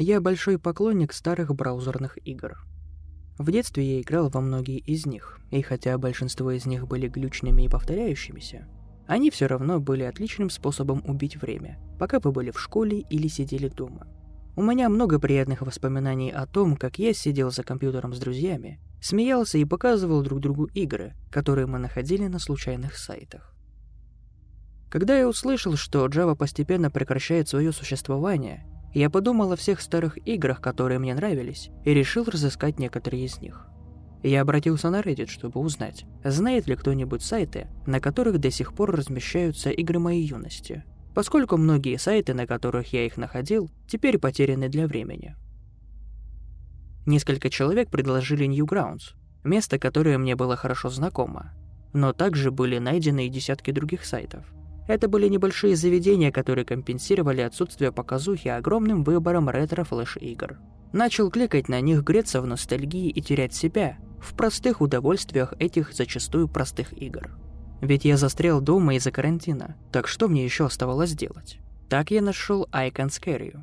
Я большой поклонник старых браузерных игр. В детстве я играл во многие из них, и хотя большинство из них были глючными и повторяющимися, они все равно были отличным способом убить время, пока вы были в школе или сидели дома. У меня много приятных воспоминаний о том, как я сидел за компьютером с друзьями, смеялся и показывал друг другу игры, которые мы находили на случайных сайтах. Когда я услышал, что Java постепенно прекращает свое существование, я подумал о всех старых играх, которые мне нравились, и решил разыскать некоторые из них. Я обратился на Reddit, чтобы узнать, знает ли кто-нибудь сайты, на которых до сих пор размещаются игры моей юности, поскольку многие сайты, на которых я их находил, теперь потеряны для времени. Несколько человек предложили Newgrounds, место, которое мне было хорошо знакомо, но также были найдены и десятки других сайтов – это были небольшие заведения, которые компенсировали отсутствие показухи огромным выбором ретро-флеш-игр. Начал кликать на них, греться в ностальгии и терять себя в простых удовольствиях этих зачастую простых игр. Ведь я застрял дома из-за карантина, так что мне еще оставалось делать? Так я нашел I Can Scare You.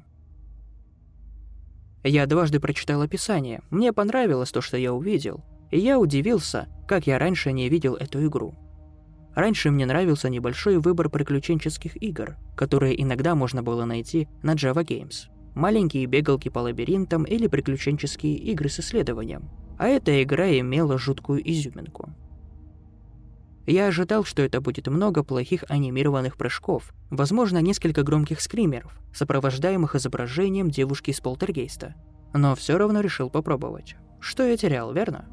Я дважды прочитал описание, мне понравилось то, что я увидел, и я удивился, как я раньше не видел эту игру – Раньше мне нравился небольшой выбор приключенческих игр, которые иногда можно было найти на Java Games. Маленькие бегалки по лабиринтам или приключенческие игры с исследованием. А эта игра имела жуткую изюминку. Я ожидал, что это будет много плохих анимированных прыжков, возможно, несколько громких скримеров, сопровождаемых изображением девушки из полтергейста. Но все равно решил попробовать. Что я терял, верно?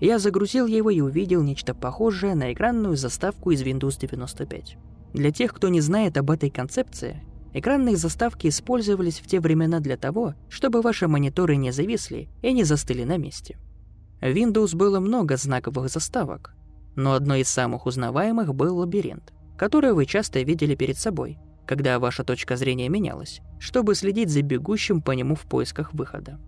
Я загрузил его и увидел нечто похожее на экранную заставку из Windows 95. Для тех, кто не знает об этой концепции, экранные заставки использовались в те времена для того, чтобы ваши мониторы не зависли и не застыли на месте. В Windows было много знаковых заставок, но одной из самых узнаваемых был лабиринт, который вы часто видели перед собой, когда ваша точка зрения менялась, чтобы следить за бегущим по нему в поисках выхода.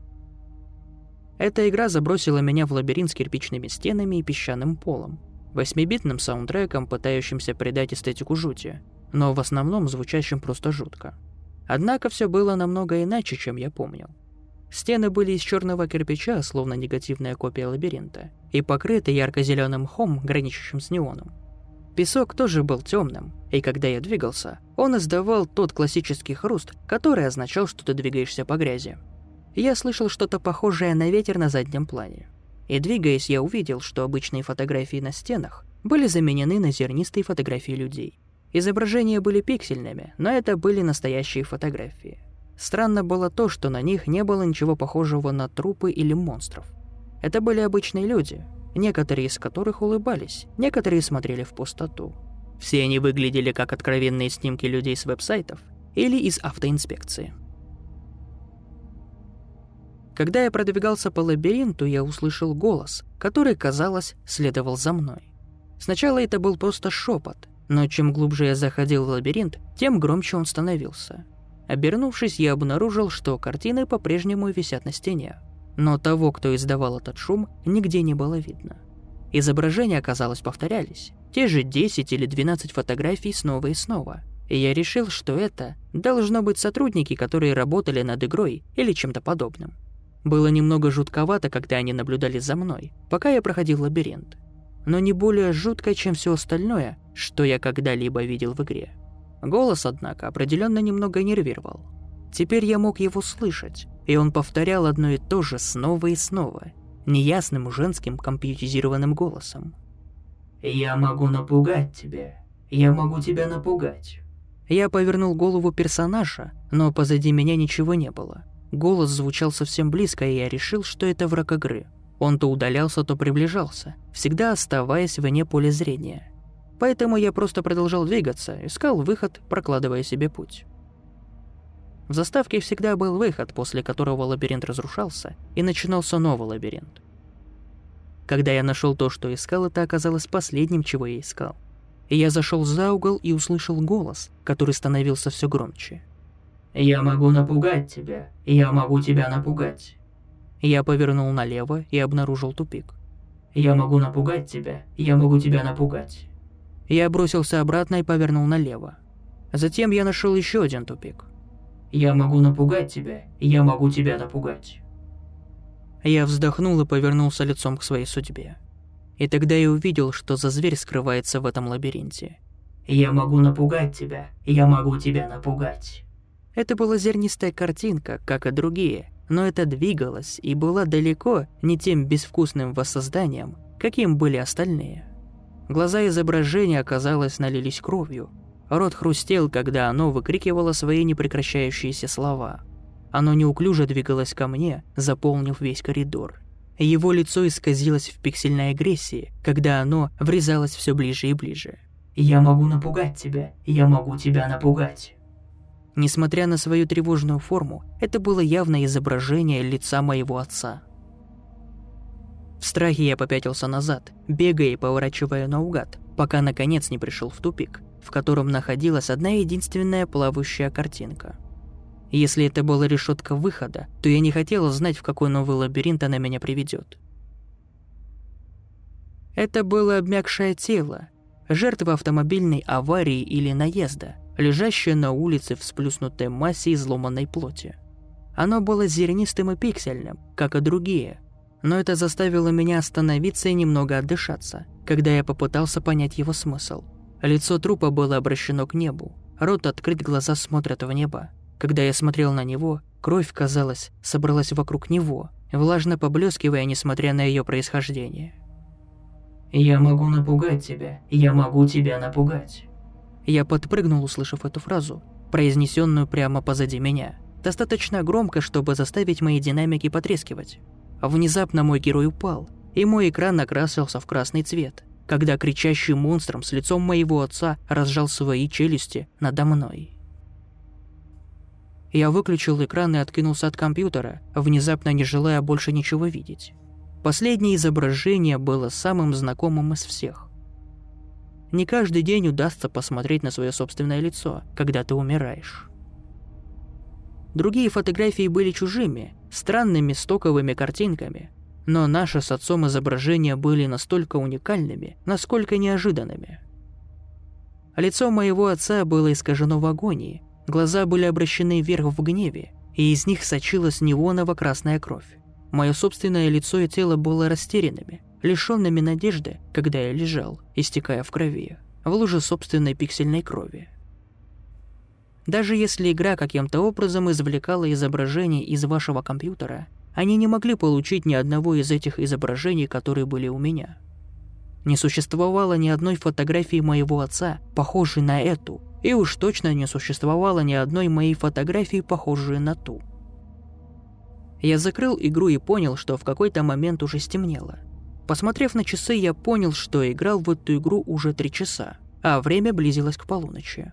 Эта игра забросила меня в лабиринт с кирпичными стенами и песчаным полом, восьмибитным саундтреком, пытающимся придать эстетику жути, но в основном звучащим просто жутко. Однако все было намного иначе, чем я помнил. Стены были из черного кирпича, словно негативная копия лабиринта, и покрыты ярко-зеленым мхом, граничащим с неоном. Песок тоже был темным, и когда я двигался, он издавал тот классический хруст, который означал, что ты двигаешься по грязи я слышал что-то похожее на ветер на заднем плане. И двигаясь, я увидел, что обычные фотографии на стенах были заменены на зернистые фотографии людей. Изображения были пиксельными, но это были настоящие фотографии. Странно было то, что на них не было ничего похожего на трупы или монстров. Это были обычные люди, некоторые из которых улыбались, некоторые смотрели в пустоту. Все они выглядели как откровенные снимки людей с веб-сайтов или из автоинспекции. Когда я продвигался по лабиринту, я услышал голос, который, казалось, следовал за мной. Сначала это был просто шепот, но чем глубже я заходил в лабиринт, тем громче он становился. Обернувшись, я обнаружил, что картины по-прежнему висят на стене. Но того, кто издавал этот шум, нигде не было видно. Изображения, казалось, повторялись. Те же 10 или 12 фотографий снова и снова. И я решил, что это должно быть сотрудники, которые работали над игрой или чем-то подобным. Было немного жутковато, когда они наблюдали за мной, пока я проходил лабиринт. Но не более жутко, чем все остальное, что я когда-либо видел в игре. Голос, однако, определенно немного нервировал. Теперь я мог его слышать, и он повторял одно и то же снова и снова, неясным женским компьютеризированным голосом. «Я могу напугать тебя. Я могу тебя напугать». Я повернул голову персонажа, но позади меня ничего не было. Голос звучал совсем близко, и я решил, что это враг игры. Он то удалялся, то приближался, всегда оставаясь вне поля зрения. Поэтому я просто продолжал двигаться, искал выход, прокладывая себе путь. В заставке всегда был выход, после которого лабиринт разрушался, и начинался новый лабиринт. Когда я нашел то, что искал, это оказалось последним, чего я искал. И я зашел за угол и услышал голос, который становился все громче. «Я могу напугать тебя. Я могу тебя напугать». Я повернул налево и обнаружил тупик. «Я могу напугать тебя. Я могу тебя напугать». Я бросился обратно и повернул налево. Затем я нашел еще один тупик. Я могу напугать тебя, я могу тебя напугать. Я вздохнул и повернулся лицом к своей судьбе. И тогда я увидел, что за зверь скрывается в этом лабиринте. Я могу напугать тебя, я могу тебя напугать. Это была зернистая картинка, как и другие, но это двигалось и была далеко не тем безвкусным воссозданием, каким были остальные. Глаза изображения, оказалось, налились кровью. Рот хрустел, когда оно выкрикивало свои непрекращающиеся слова. Оно неуклюже двигалось ко мне, заполнив весь коридор. Его лицо исказилось в пиксельной агрессии, когда оно врезалось все ближе и ближе. «Я могу напугать тебя, я могу тебя напугать». Несмотря на свою тревожную форму, это было явное изображение лица моего отца. В страхе я попятился назад, бегая и поворачивая наугад, пока наконец не пришел в тупик, в котором находилась одна единственная плавающая картинка. Если это была решетка выхода, то я не хотела знать, в какой новый лабиринт она меня приведет. Это было обмякшее тело, жертва автомобильной аварии или наезда, лежащее на улице в сплюснутой массе изломанной плоти. Оно было зернистым и пиксельным, как и другие, но это заставило меня остановиться и немного отдышаться, когда я попытался понять его смысл. Лицо трупа было обращено к небу, рот открыт, глаза смотрят в небо. Когда я смотрел на него, кровь, казалось, собралась вокруг него, влажно поблескивая, несмотря на ее происхождение. «Я могу напугать тебя, я могу тебя напугать». Я подпрыгнул, услышав эту фразу, произнесенную прямо позади меня, достаточно громко, чтобы заставить мои динамики потрескивать. Внезапно мой герой упал, и мой экран окрасился в красный цвет, когда кричащий монстром с лицом моего отца разжал свои челюсти надо мной. Я выключил экран и откинулся от компьютера, внезапно не желая больше ничего видеть. Последнее изображение было самым знакомым из всех. Не каждый день удастся посмотреть на свое собственное лицо, когда ты умираешь. Другие фотографии были чужими, странными стоковыми картинками, но наши с отцом изображения были настолько уникальными, насколько неожиданными. Лицо моего отца было искажено в агонии, Глаза были обращены вверх в гневе, и из них сочилась неоново-красная кровь. Мое собственное лицо и тело было растерянными, лишенными надежды, когда я лежал, истекая в крови, в луже собственной пиксельной крови. Даже если игра каким-то образом извлекала изображение из вашего компьютера, они не могли получить ни одного из этих изображений, которые были у меня. Не существовало ни одной фотографии моего отца, похожей на эту, и уж точно не существовало ни одной моей фотографии, похожей на ту. Я закрыл игру и понял, что в какой-то момент уже стемнело. Посмотрев на часы, я понял, что играл в эту игру уже три часа, а время близилось к полуночи.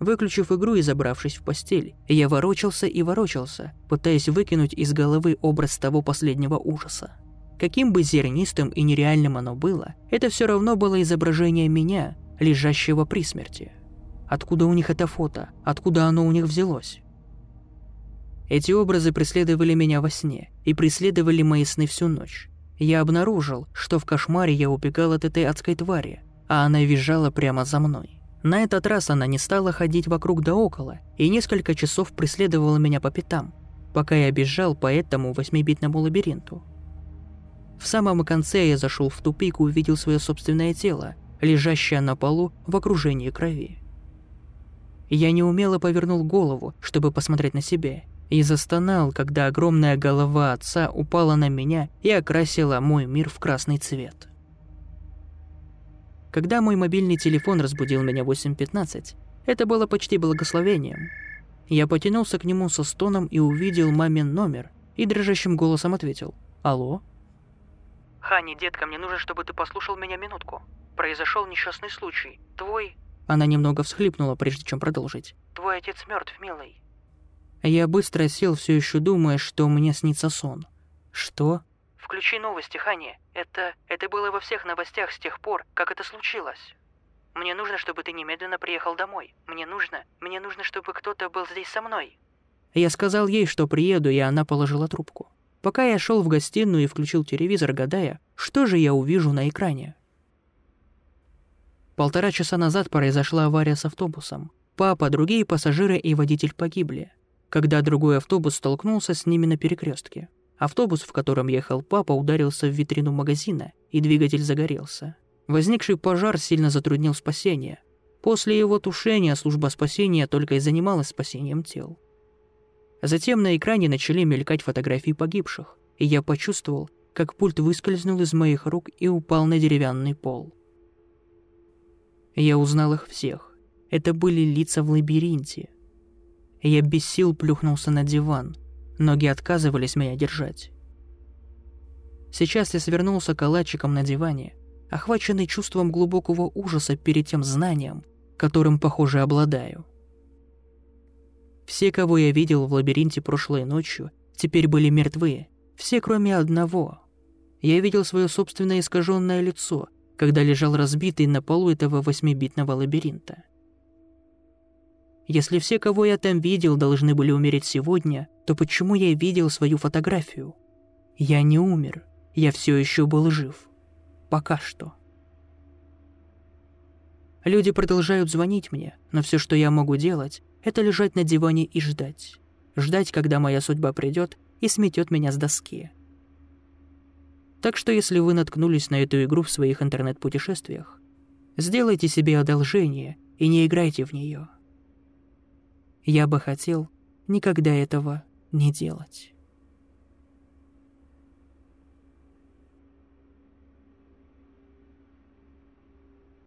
Выключив игру и забравшись в постель, я ворочался и ворочался, пытаясь выкинуть из головы образ того последнего ужаса. Каким бы зернистым и нереальным оно было, это все равно было изображение меня, лежащего при смерти. Откуда у них это фото? Откуда оно у них взялось? Эти образы преследовали меня во сне и преследовали мои сны всю ночь. Я обнаружил, что в кошмаре я убегал от этой адской твари, а она визжала прямо за мной. На этот раз она не стала ходить вокруг да около и несколько часов преследовала меня по пятам, пока я бежал по этому восьмибитному лабиринту. В самом конце я зашел в тупик и увидел свое собственное тело, лежащая на полу в окружении крови. Я неумело повернул голову, чтобы посмотреть на себя, и застонал, когда огромная голова отца упала на меня и окрасила мой мир в красный цвет. Когда мой мобильный телефон разбудил меня в 8.15, это было почти благословением. Я потянулся к нему со стоном и увидел мамин номер, и дрожащим голосом ответил «Алло?» «Хани, детка, мне нужно, чтобы ты послушал меня минутку. Произошел несчастный случай. Твой...» Она немного всхлипнула, прежде чем продолжить. «Твой отец мертв, милый». Я быстро сел, все еще думая, что мне снится сон. «Что?» «Включи новости, Хани. Это... это было во всех новостях с тех пор, как это случилось. Мне нужно, чтобы ты немедленно приехал домой. Мне нужно... мне нужно, чтобы кто-то был здесь со мной». Я сказал ей, что приеду, и она положила трубку пока я шел в гостиную и включил телевизор, гадая, что же я увижу на экране. Полтора часа назад произошла авария с автобусом. папа, другие пассажиры и водитель погибли, когда другой автобус столкнулся с ними на перекрестке. Автобус, в котором ехал папа, ударился в витрину магазина, и двигатель загорелся. Возникший пожар сильно затруднил спасение. После его тушения служба спасения только и занималась спасением тел. Затем на экране начали мелькать фотографии погибших, и я почувствовал, как пульт выскользнул из моих рук и упал на деревянный пол. Я узнал их всех. Это были лица в лабиринте. Я без сил плюхнулся на диван. Ноги отказывались меня держать. Сейчас я свернулся калачиком на диване охваченный чувством глубокого ужаса перед тем знанием, которым, похоже, обладаю. Все, кого я видел в лабиринте прошлой ночью, теперь были мертвы, все кроме одного. Я видел свое собственное искаженное лицо, когда лежал разбитый на полу этого восьмибитного лабиринта. Если все, кого я там видел, должны были умереть сегодня, то почему я видел свою фотографию? Я не умер, я все еще был жив. Пока что. Люди продолжают звонить мне, но все, что я могу делать, это лежать на диване и ждать. Ждать, когда моя судьба придет и сметет меня с доски. Так что если вы наткнулись на эту игру в своих интернет-путешествиях, сделайте себе одолжение и не играйте в нее. Я бы хотел никогда этого не делать.